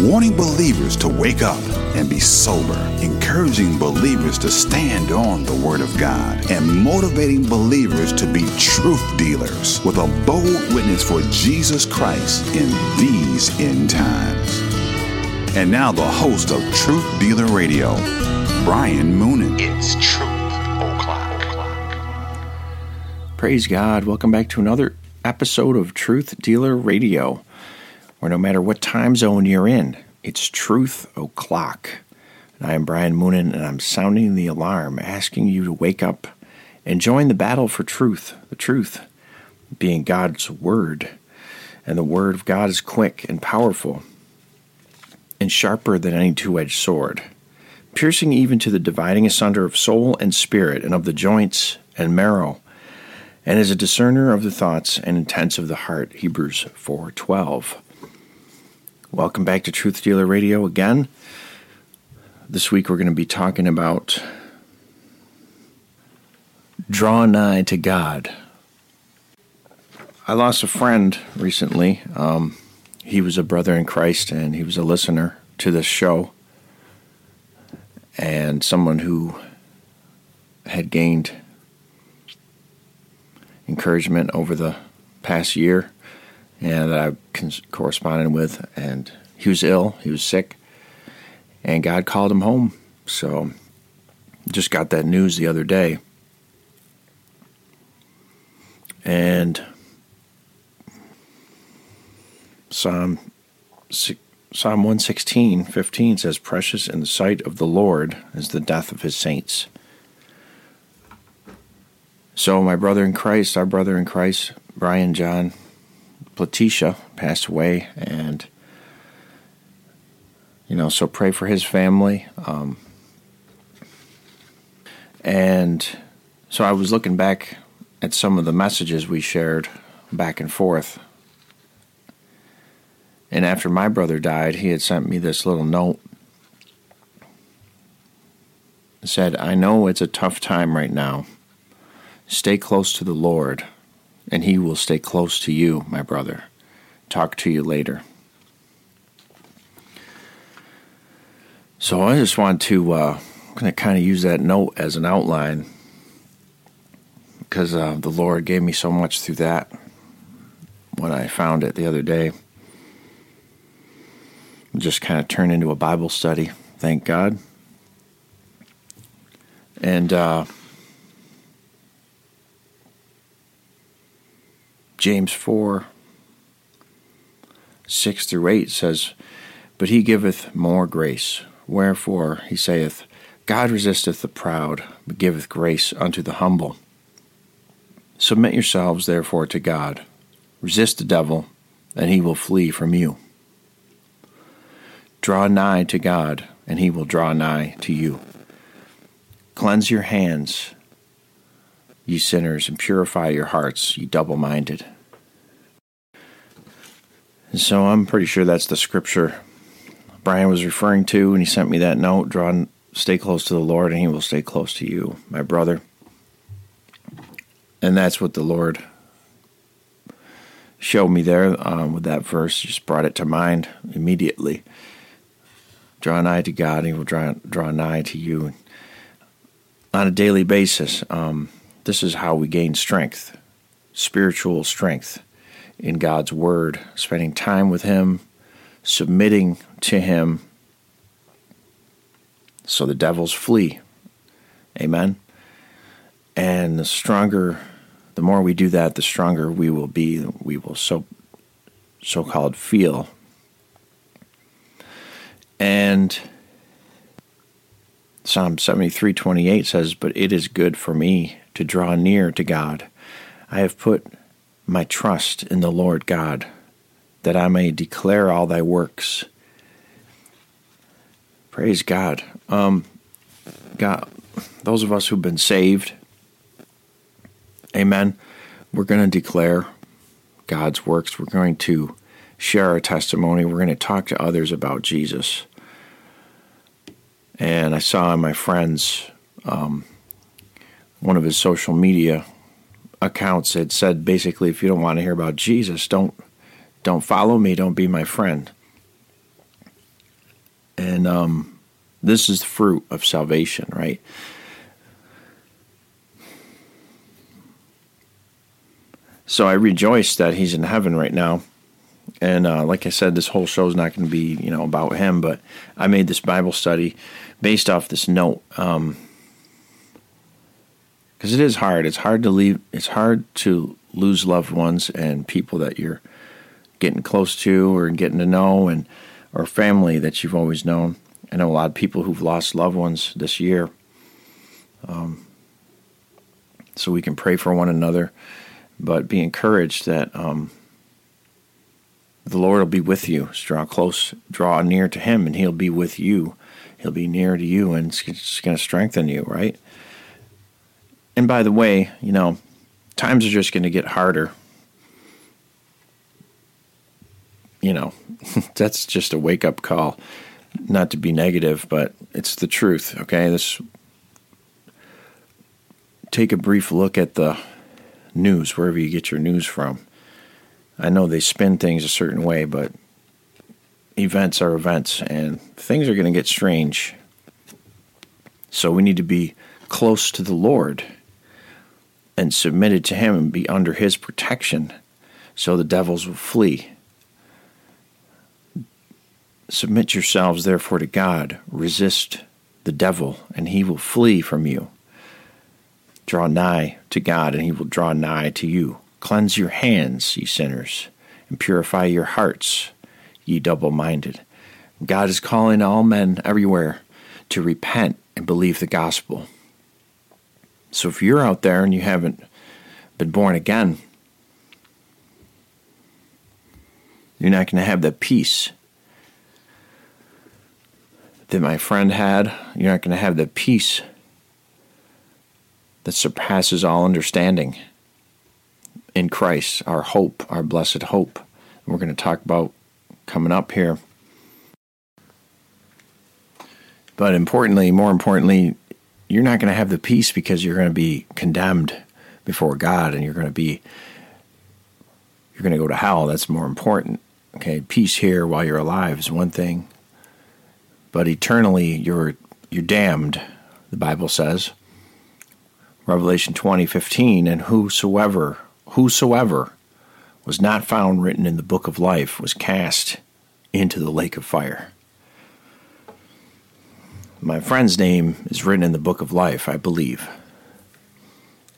Warning believers to wake up and be sober, encouraging believers to stand on the Word of God, and motivating believers to be truth dealers with a bold witness for Jesus Christ in these end times. And now, the host of Truth Dealer Radio, Brian Moonen. It's Truth O'Clock. Praise God. Welcome back to another episode of Truth Dealer Radio, where no matter what time zone you're in, it's Truth O'Clock. And I am Brian Moonen, and I'm sounding the alarm, asking you to wake up and join the battle for truth. The truth being God's Word. And the Word of God is quick and powerful and sharper than any two edged sword, piercing even to the dividing asunder of soul and spirit, and of the joints and marrow, and is a discerner of the thoughts and intents of the heart. Hebrews 4:12. Welcome back to Truth Dealer Radio again. This week we're going to be talking about draw nigh to God. I lost a friend recently. Um, he was a brother in Christ and he was a listener to this show and someone who had gained encouragement over the past year and that I've corresponded with. And he was ill, he was sick, and God called him home. So just got that news the other day. And Psalm Psalm 116, 15 says, Precious in the sight of the Lord is the death of his saints. So, my brother in Christ, our brother in Christ, Brian John Platisha, passed away. And, you know, so pray for his family. Um, and so I was looking back at some of the messages we shared back and forth and after my brother died, he had sent me this little note. It said, I know it's a tough time right now. Stay close to the Lord, and He will stay close to you, my brother. Talk to you later. So I just want to uh, kind of use that note as an outline because uh, the Lord gave me so much through that when I found it the other day just kind of turned into a Bible study. Thank God. And uh, James 4 6 through 8 says, But he giveth more grace. Wherefore he saith, God resisteth the proud, but giveth grace unto the humble. Submit yourselves therefore to God. Resist the devil, and he will flee from you. Draw nigh to God, and he will draw nigh to you. Cleanse your hands, ye sinners, and purify your hearts, ye double minded. So I'm pretty sure that's the scripture Brian was referring to, and he sent me that note draw, stay close to the Lord, and he will stay close to you, my brother. And that's what the Lord showed me there um, with that verse, just brought it to mind immediately. Draw nigh to God, and He will draw, draw nigh to you. On a daily basis, um, this is how we gain strength, spiritual strength in God's Word, spending time with Him, submitting to Him, so the devils flee. Amen. And the stronger, the more we do that, the stronger we will be. We will so so called feel and Psalm 73:28 says, "But it is good for me to draw near to God. I have put my trust in the Lord God, that I may declare all thy works." Praise God. Um, God, those of us who've been saved, amen, we're going to declare God's works. We're going to share our testimony. We're going to talk to others about Jesus. And I saw my friend's um, one of his social media accounts had said basically, if you don't want to hear about Jesus, don't don't follow me, don't be my friend. And um, this is the fruit of salvation, right? So I rejoice that he's in heaven right now. And uh, like I said, this whole show is not going to be, you know, about him. But I made this Bible study based off this note. Um, because it is hard. It's hard to leave. It's hard to lose loved ones and people that you're getting close to or getting to know, and or family that you've always known. I know a lot of people who've lost loved ones this year. Um, so we can pray for one another, but be encouraged that um, the Lord will be with you. Draw close, draw near to Him, and He'll be with you. He'll be near to you, and it's going to strengthen you, right? And by the way, you know, times are just going to get harder. You know, that's just a wake up call. Not to be negative, but it's the truth, okay? This take a brief look at the news wherever you get your news from. I know they spin things a certain way, but events are events and things are going to get strange. So we need to be close to the Lord and submitted to him and be under his protection so the devils will flee. Submit yourselves therefore to God, resist the devil, and he will flee from you. Draw nigh to God, and he will draw nigh to you. Cleanse your hands, ye sinners, and purify your hearts, ye double minded. God is calling all men everywhere to repent and believe the gospel. So if you're out there and you haven't been born again, you're not going to have that peace that my friend had. You're not going to have that peace that surpasses all understanding in Christ, our hope, our blessed hope. we're going to talk about coming up here. But importantly, more importantly, you're not going to have the peace because you're going to be condemned before God and you're going to be you're going to go to hell. That's more important. Okay, peace here while you're alive is one thing, but eternally you're you're damned. The Bible says, Revelation twenty fifteen, and whosoever whosoever was not found written in the book of life was cast into the lake of fire. My friend's name is written in the book of life, I believe.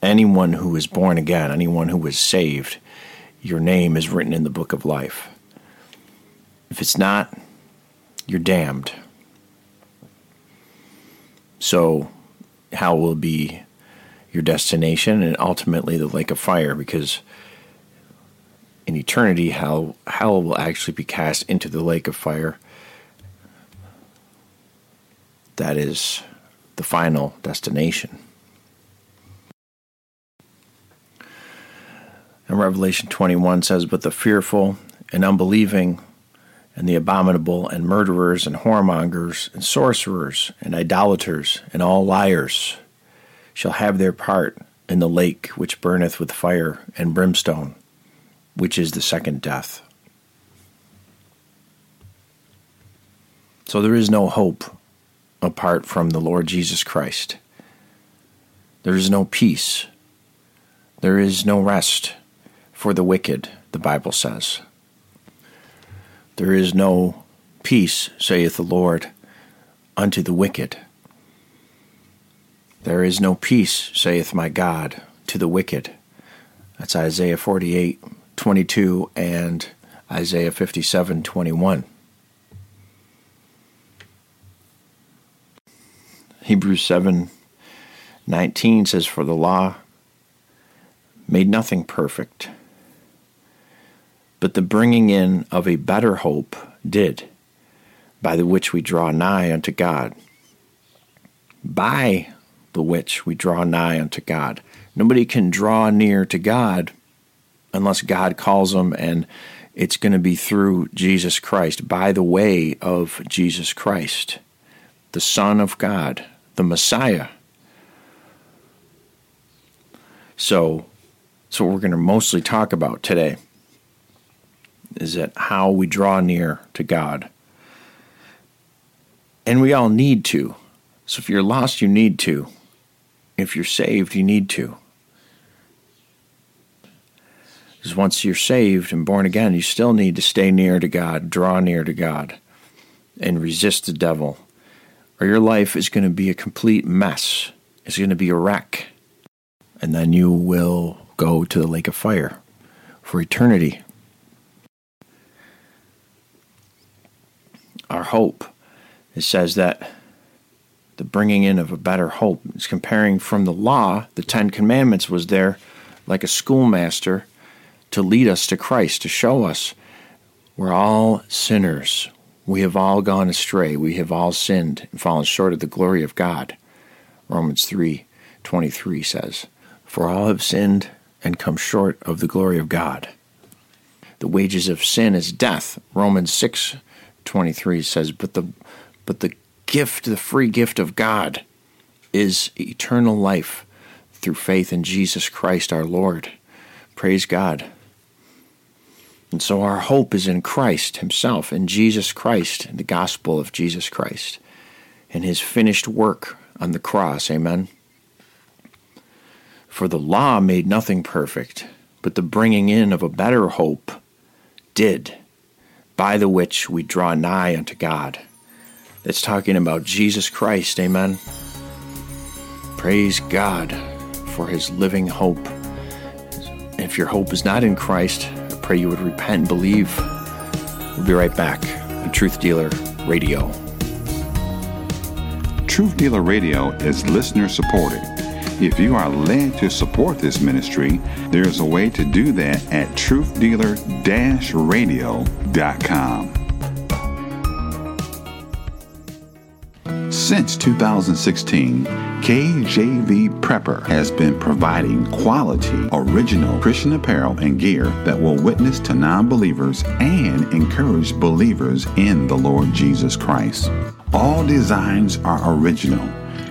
Anyone who is born again, anyone who is saved, your name is written in the book of life. If it's not, you're damned. So, hell will be your destination and ultimately the lake of fire because in eternity, hell, hell will actually be cast into the lake of fire that is the final destination. And Revelation 21 says, But the fearful and unbelieving, and the abominable, and murderers, and whoremongers, and sorcerers, and idolaters, and all liars shall have their part in the lake which burneth with fire and brimstone, which is the second death. So there is no hope apart from the Lord Jesus Christ. There is no peace. There is no rest for the wicked, the Bible says. There is no peace, saith the Lord, unto the wicked. There is no peace, saith my God, to the wicked. That's Isaiah 48, 22, and Isaiah 57, 21. Hebrews 7 19 says, For the law made nothing perfect, but the bringing in of a better hope did, by the which we draw nigh unto God. By the which we draw nigh unto God. Nobody can draw near to God unless God calls them and it's going to be through Jesus Christ, by the way of Jesus Christ, the Son of God, the Messiah. So, that's what we're going to mostly talk about today. Is that how we draw near to God? And we all need to. So if you're lost, you need to. If you're saved, you need to. Because once you're saved and born again, you still need to stay near to God, draw near to God, and resist the devil. Or your life is going to be a complete mess. It's going to be a wreck. And then you will go to the lake of fire for eternity. Our hope, it says that the bringing in of a better hope is comparing from the law, the Ten Commandments was there like a schoolmaster to lead us to Christ, to show us we're all sinners. We have all gone astray. We have all sinned and fallen short of the glory of God. Romans 3:23 says, "For all have sinned and come short of the glory of God." The wages of sin is death. Romans 6:23 says, "But the but the gift, the free gift of God is eternal life through faith in Jesus Christ our Lord." Praise God. And so our hope is in Christ Himself, in Jesus Christ, in the gospel of Jesus Christ, in His finished work on the cross. Amen. For the law made nothing perfect, but the bringing in of a better hope did, by the which we draw nigh unto God. That's talking about Jesus Christ. Amen. Praise God for His living hope. If your hope is not in Christ, pray you would repent and believe. We'll be right back on Truth Dealer Radio. Truth Dealer Radio is listener supported. If you are led to support this ministry, there is a way to do that at truthdealer-radio.com. Since 2016, KJV Prepper has been providing quality, original Christian apparel and gear that will witness to non believers and encourage believers in the Lord Jesus Christ. All designs are original,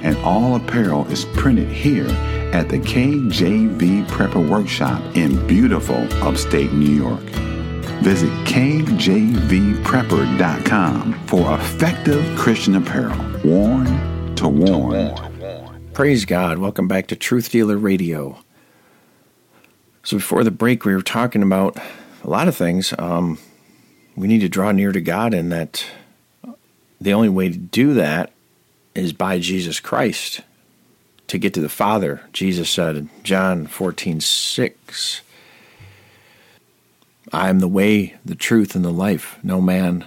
and all apparel is printed here at the KJV Prepper Workshop in beautiful upstate New York. Visit KJVPrepper.com for effective Christian apparel, worn to warn. Praise God. Welcome back to Truth Dealer Radio. So, before the break, we were talking about a lot of things. Um, we need to draw near to God, and that the only way to do that is by Jesus Christ to get to the Father. Jesus said in John 14 6, I am the way, the truth, and the life. No man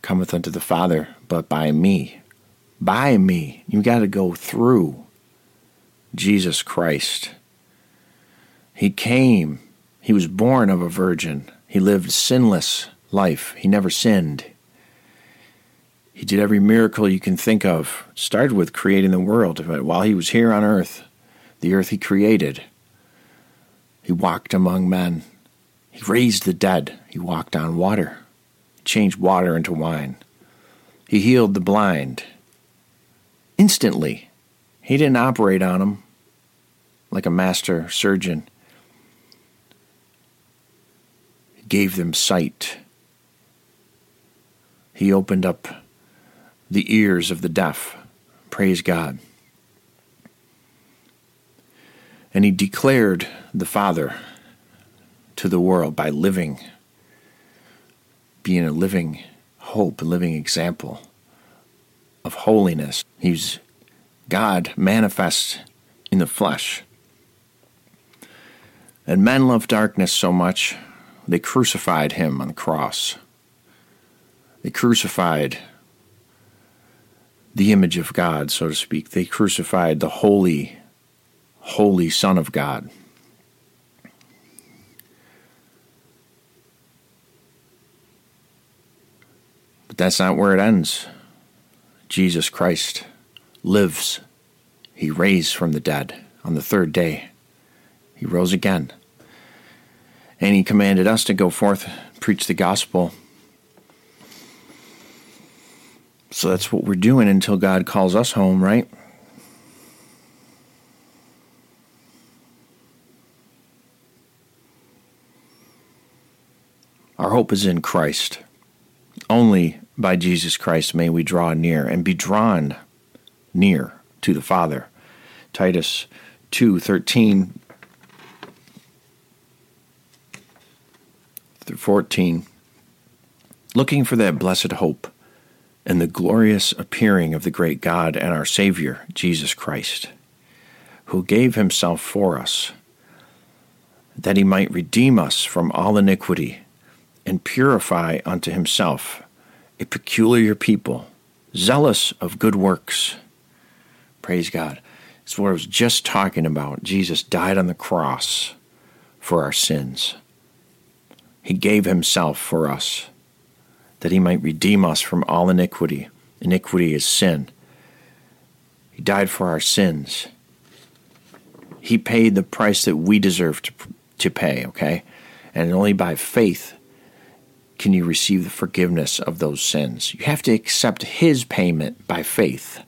cometh unto the Father but by me by me. You got to go through Jesus Christ. He came. He was born of a virgin. He lived sinless life. He never sinned. He did every miracle you can think of. Started with creating the world. But while he was here on earth, the earth he created, he walked among men. He raised the dead. He walked on water. He changed water into wine. He healed the blind instantly. He didn't operate on them like a master surgeon. He gave them sight. He opened up the ears of the deaf. Praise God. And he declared the Father to the world by living, being a living hope, a living example of holiness. He's God manifest in the flesh. And men loved darkness so much, they crucified him on the cross. They crucified the image of God, so to speak. They crucified the holy, holy Son of God. But that's not where it ends. Jesus Christ lives. He raised from the dead on the third day. He rose again. And he commanded us to go forth, preach the gospel. So that's what we're doing until God calls us home, right? Our hope is in Christ. Only by Jesus Christ may we draw near and be drawn near to the Father. Titus 2:13 through 14 looking for that blessed hope and the glorious appearing of the great God and our Savior Jesus Christ who gave himself for us that he might redeem us from all iniquity and purify unto himself a peculiar people, zealous of good works. Praise God. It's what I was just talking about. Jesus died on the cross for our sins. He gave himself for us that he might redeem us from all iniquity. Iniquity is sin. He died for our sins. He paid the price that we deserve to, to pay, okay? And only by faith can you receive the forgiveness of those sins. You have to accept His payment by faith.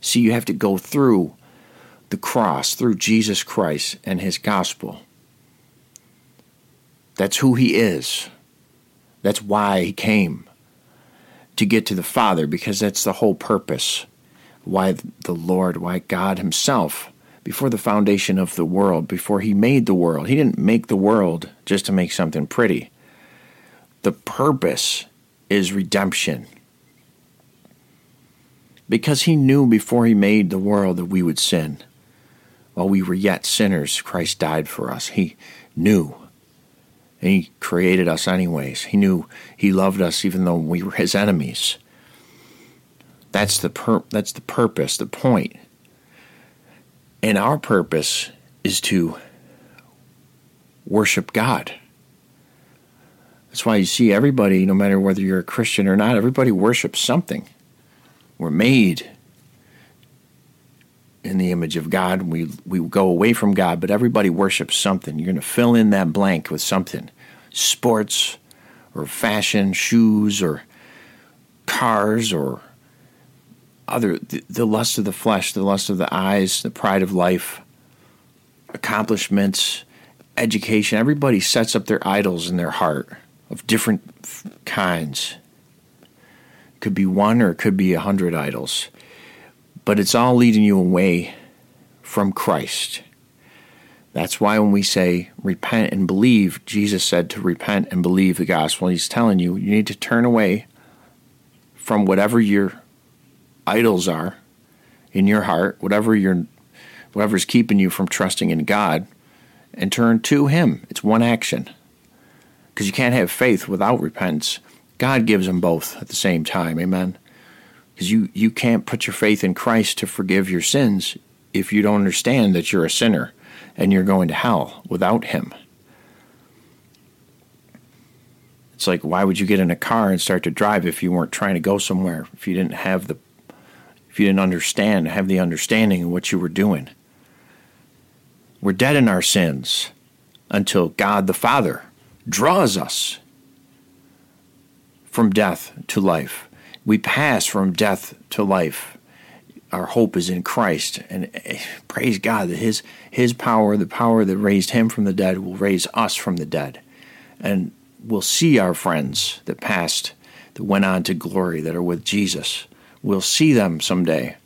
See, you have to go through the cross, through Jesus Christ and His gospel. That's who He is. That's why He came to get to the Father, because that's the whole purpose. Why the Lord, why God Himself, before the foundation of the world, before He made the world, He didn't make the world just to make something pretty. The purpose is redemption. Because he knew before he made the world that we would sin. While we were yet sinners, Christ died for us. He knew. And he created us anyways. He knew he loved us even though we were his enemies. That's the pur- that's the purpose, the point. And our purpose is to worship God. That's why you see everybody, no matter whether you're a Christian or not, everybody worships something. We're made in the image of God. We we go away from God, but everybody worships something. You're going to fill in that blank with something. Sports or fashion, shoes or cars or other the, the lust of the flesh, the lust of the eyes, the pride of life, accomplishments, education. Everybody sets up their idols in their heart of different kinds. It could be one or it could be a hundred idols. But it's all leading you away from Christ. That's why when we say repent and believe, Jesus said to repent and believe the gospel. He's telling you you need to turn away from whatever your idols are in your heart, whatever your whatever's keeping you from trusting in God, and turn to Him. It's one action because you can't have faith without repentance. God gives them both at the same time. Amen. Because you, you can't put your faith in Christ to forgive your sins if you don't understand that you're a sinner and you're going to hell without Him. It's like, why would you get in a car and start to drive if you weren't trying to go somewhere? If you didn't have the, if you didn't understand, have the understanding of what you were doing. We're dead in our sins until God the Father draws us from death to life. We pass from death to life. Our hope is in Christ, and eh, praise God that His His power, the power that raised Him from the dead, will raise us from the dead, and we'll see our friends that passed, that went on to glory, that are with Jesus. We'll see them someday.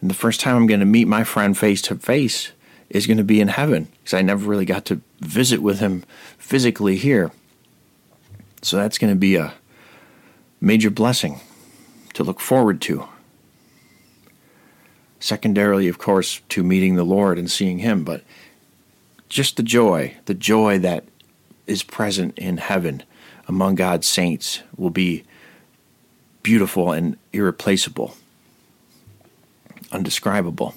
And the first time I'm going to meet my friend face to face is going to be in heaven because I never really got to visit with him physically here. So that's going to be a major blessing to look forward to. Secondarily, of course, to meeting the Lord and seeing Him, but just the joy, the joy that is present in heaven among God's saints will be beautiful and irreplaceable, undescribable.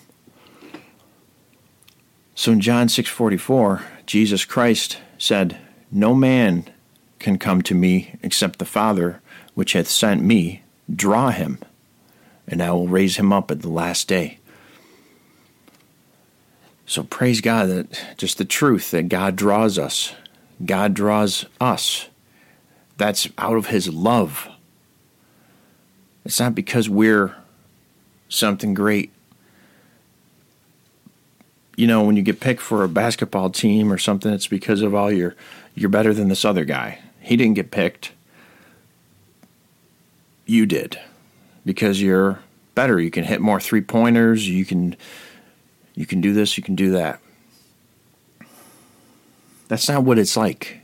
So in John 6:44, Jesus Christ said, "No man can come to me except the Father which hath sent me draw him, and I will raise him up at the last day." So praise God that just the truth that God draws us. God draws us. That's out of His love. It's not because we're something great. You know, when you get picked for a basketball team or something, it's because of all your you're better than this other guy. He didn't get picked. You did. Because you're better. You can hit more three pointers, you can you can do this, you can do that. That's not what it's like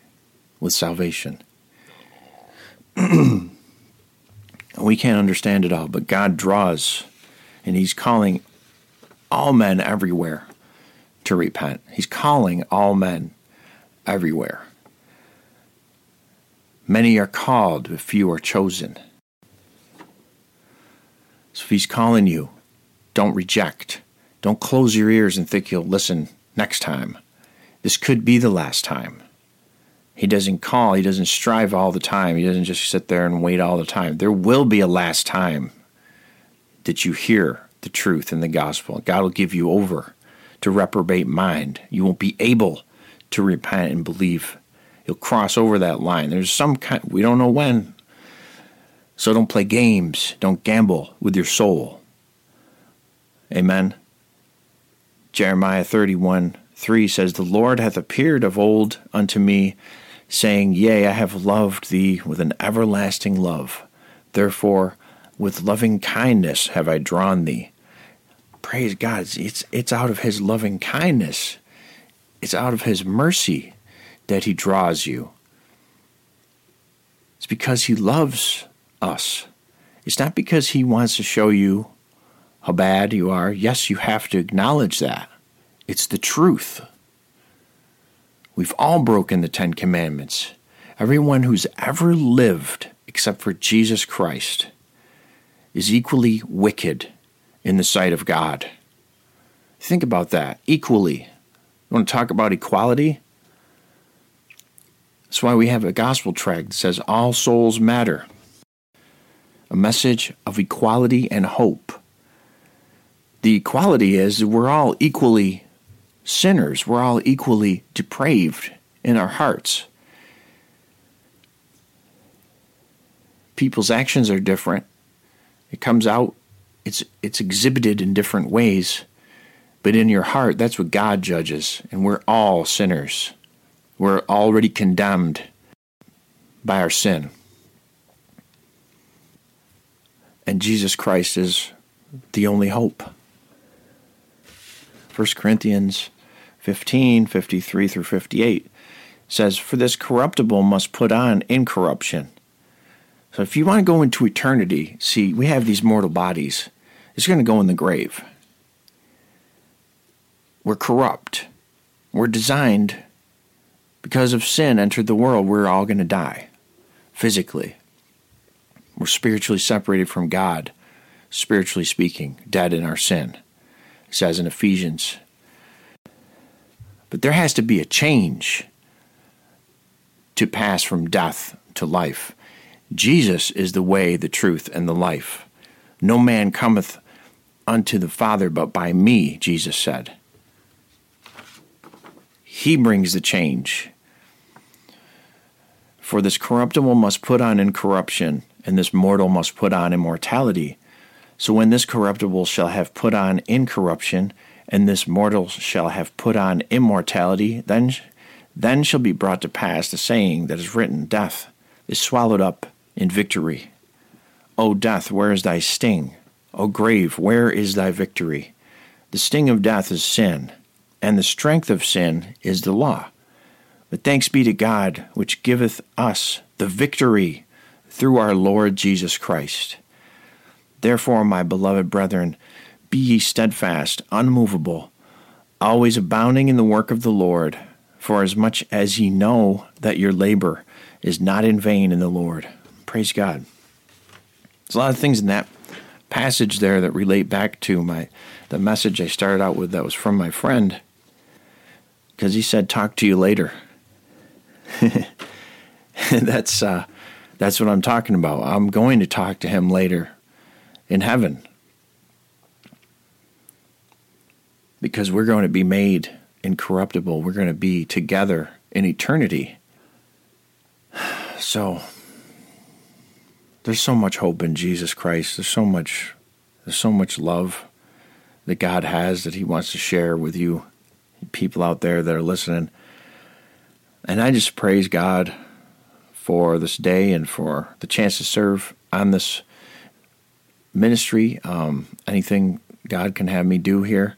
with salvation. we can't understand it all, but God draws, and He's calling all men everywhere to repent. He's calling all men everywhere. Many are called, but few are chosen. So if He's calling you, don't reject. Don't close your ears and think you'll listen next time. This could be the last time. He doesn't call, he doesn't strive all the time, he doesn't just sit there and wait all the time. There will be a last time that you hear the truth in the gospel. God will give you over to reprobate mind. You won't be able to repent and believe. You'll cross over that line. There's some kind, we don't know when. So don't play games. Don't gamble with your soul. Amen. Jeremiah 31 3 says, The Lord hath appeared of old unto me, saying, Yea, I have loved thee with an everlasting love. Therefore, with loving kindness have I drawn thee. Praise God. It's, it's out of his loving kindness, it's out of his mercy that he draws you. It's because he loves us. It's not because he wants to show you how bad you are. Yes, you have to acknowledge that. It's the truth. We've all broken the Ten Commandments. Everyone who's ever lived, except for Jesus Christ, is equally wicked in the sight of God. Think about that. Equally. You want to talk about equality? That's why we have a gospel tract that says all souls matter. A message of equality and hope the equality is we're all equally sinners, we're all equally depraved in our hearts. People's actions are different. It comes out, it's, it's exhibited in different ways. But in your heart, that's what God judges. And we're all sinners. We're already condemned by our sin. And Jesus Christ is the only hope. 1 Corinthians 15, 53 through 58 says, For this corruptible must put on incorruption. So if you want to go into eternity, see, we have these mortal bodies. It's going to go in the grave. We're corrupt. We're designed because of sin entered the world, we're all going to die physically. We're spiritually separated from God, spiritually speaking, dead in our sin It says in Ephesians. But there has to be a change to pass from death to life. Jesus is the way, the truth, and the life. No man cometh unto the Father but by me, Jesus said. He brings the change. For this corruptible must put on incorruption, and this mortal must put on immortality. So when this corruptible shall have put on incorruption, and this mortal shall have put on immortality, then, then shall be brought to pass the saying that is written Death is swallowed up in victory. O death, where is thy sting? O grave, where is thy victory? The sting of death is sin, and the strength of sin is the law. But thanks be to God, which giveth us the victory through our Lord Jesus Christ. Therefore, my beloved brethren, be ye steadfast, unmovable, always abounding in the work of the Lord, for as much as ye know that your labor is not in vain in the Lord. Praise God. There's a lot of things in that passage there that relate back to my the message I started out with that was from my friend because he said talk to you later. that's uh, that's what I'm talking about. I'm going to talk to him later in heaven. because we're going to be made incorruptible. We're going to be together in eternity. So there's so much hope in Jesus Christ. There's so much there's so much love that God has that he wants to share with you people out there that are listening. And I just praise God for this day and for the chance to serve on this ministry. Um, anything God can have me do here.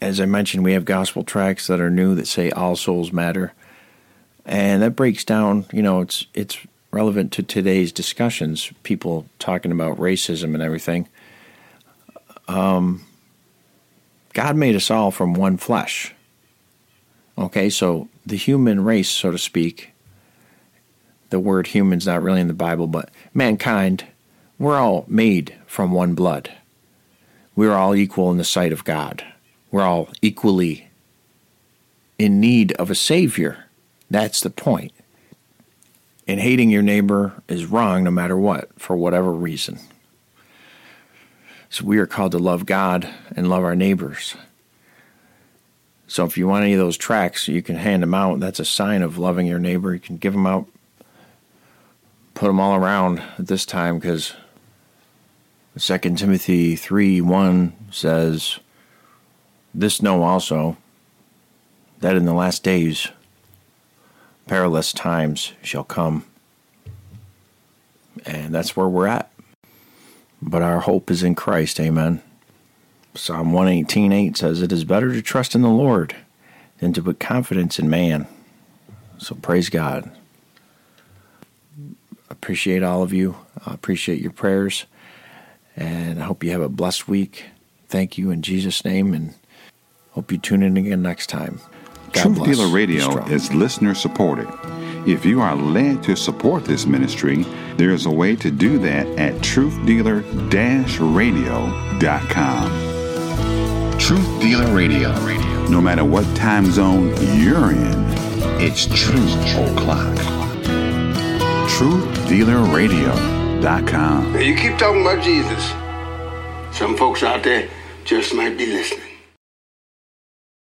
As I mentioned, we have gospel tracts that are new that say all souls matter. And that breaks down, you know, it's it's relevant to today's discussions, people talking about racism and everything. Um, God made us all from one flesh. Okay, so the human race, so to speak, the word human's not really in the Bible, but mankind, we're all made from one blood. We're all equal in the sight of God. We're all equally in need of a Savior. That's the point. And hating your neighbor is wrong no matter what, for whatever reason. So we are called to love God and love our neighbors. So if you want any of those tracts, you can hand them out. That's a sign of loving your neighbor. You can give them out, put them all around at this time because 2 Timothy 3 1 says, This know also, that in the last days perilous times shall come. And that's where we're at. But our hope is in Christ. Amen. Psalm 118.8 says, It is better to trust in the Lord than to put confidence in man. So praise God. Appreciate all of you. I appreciate your prayers. And I hope you have a blessed week. Thank you in Jesus' name. And hope you tune in again next time. God Truth bless. Dealer Radio is listener supported. If you are led to support this ministry, there is a way to do that at truthdealer-radio.com. Truth Dealer Radio. No matter what time zone you're in, it's Truth O'Clock. TruthDealerRadio.com. Now you keep talking about Jesus. Some folks out there just might be listening.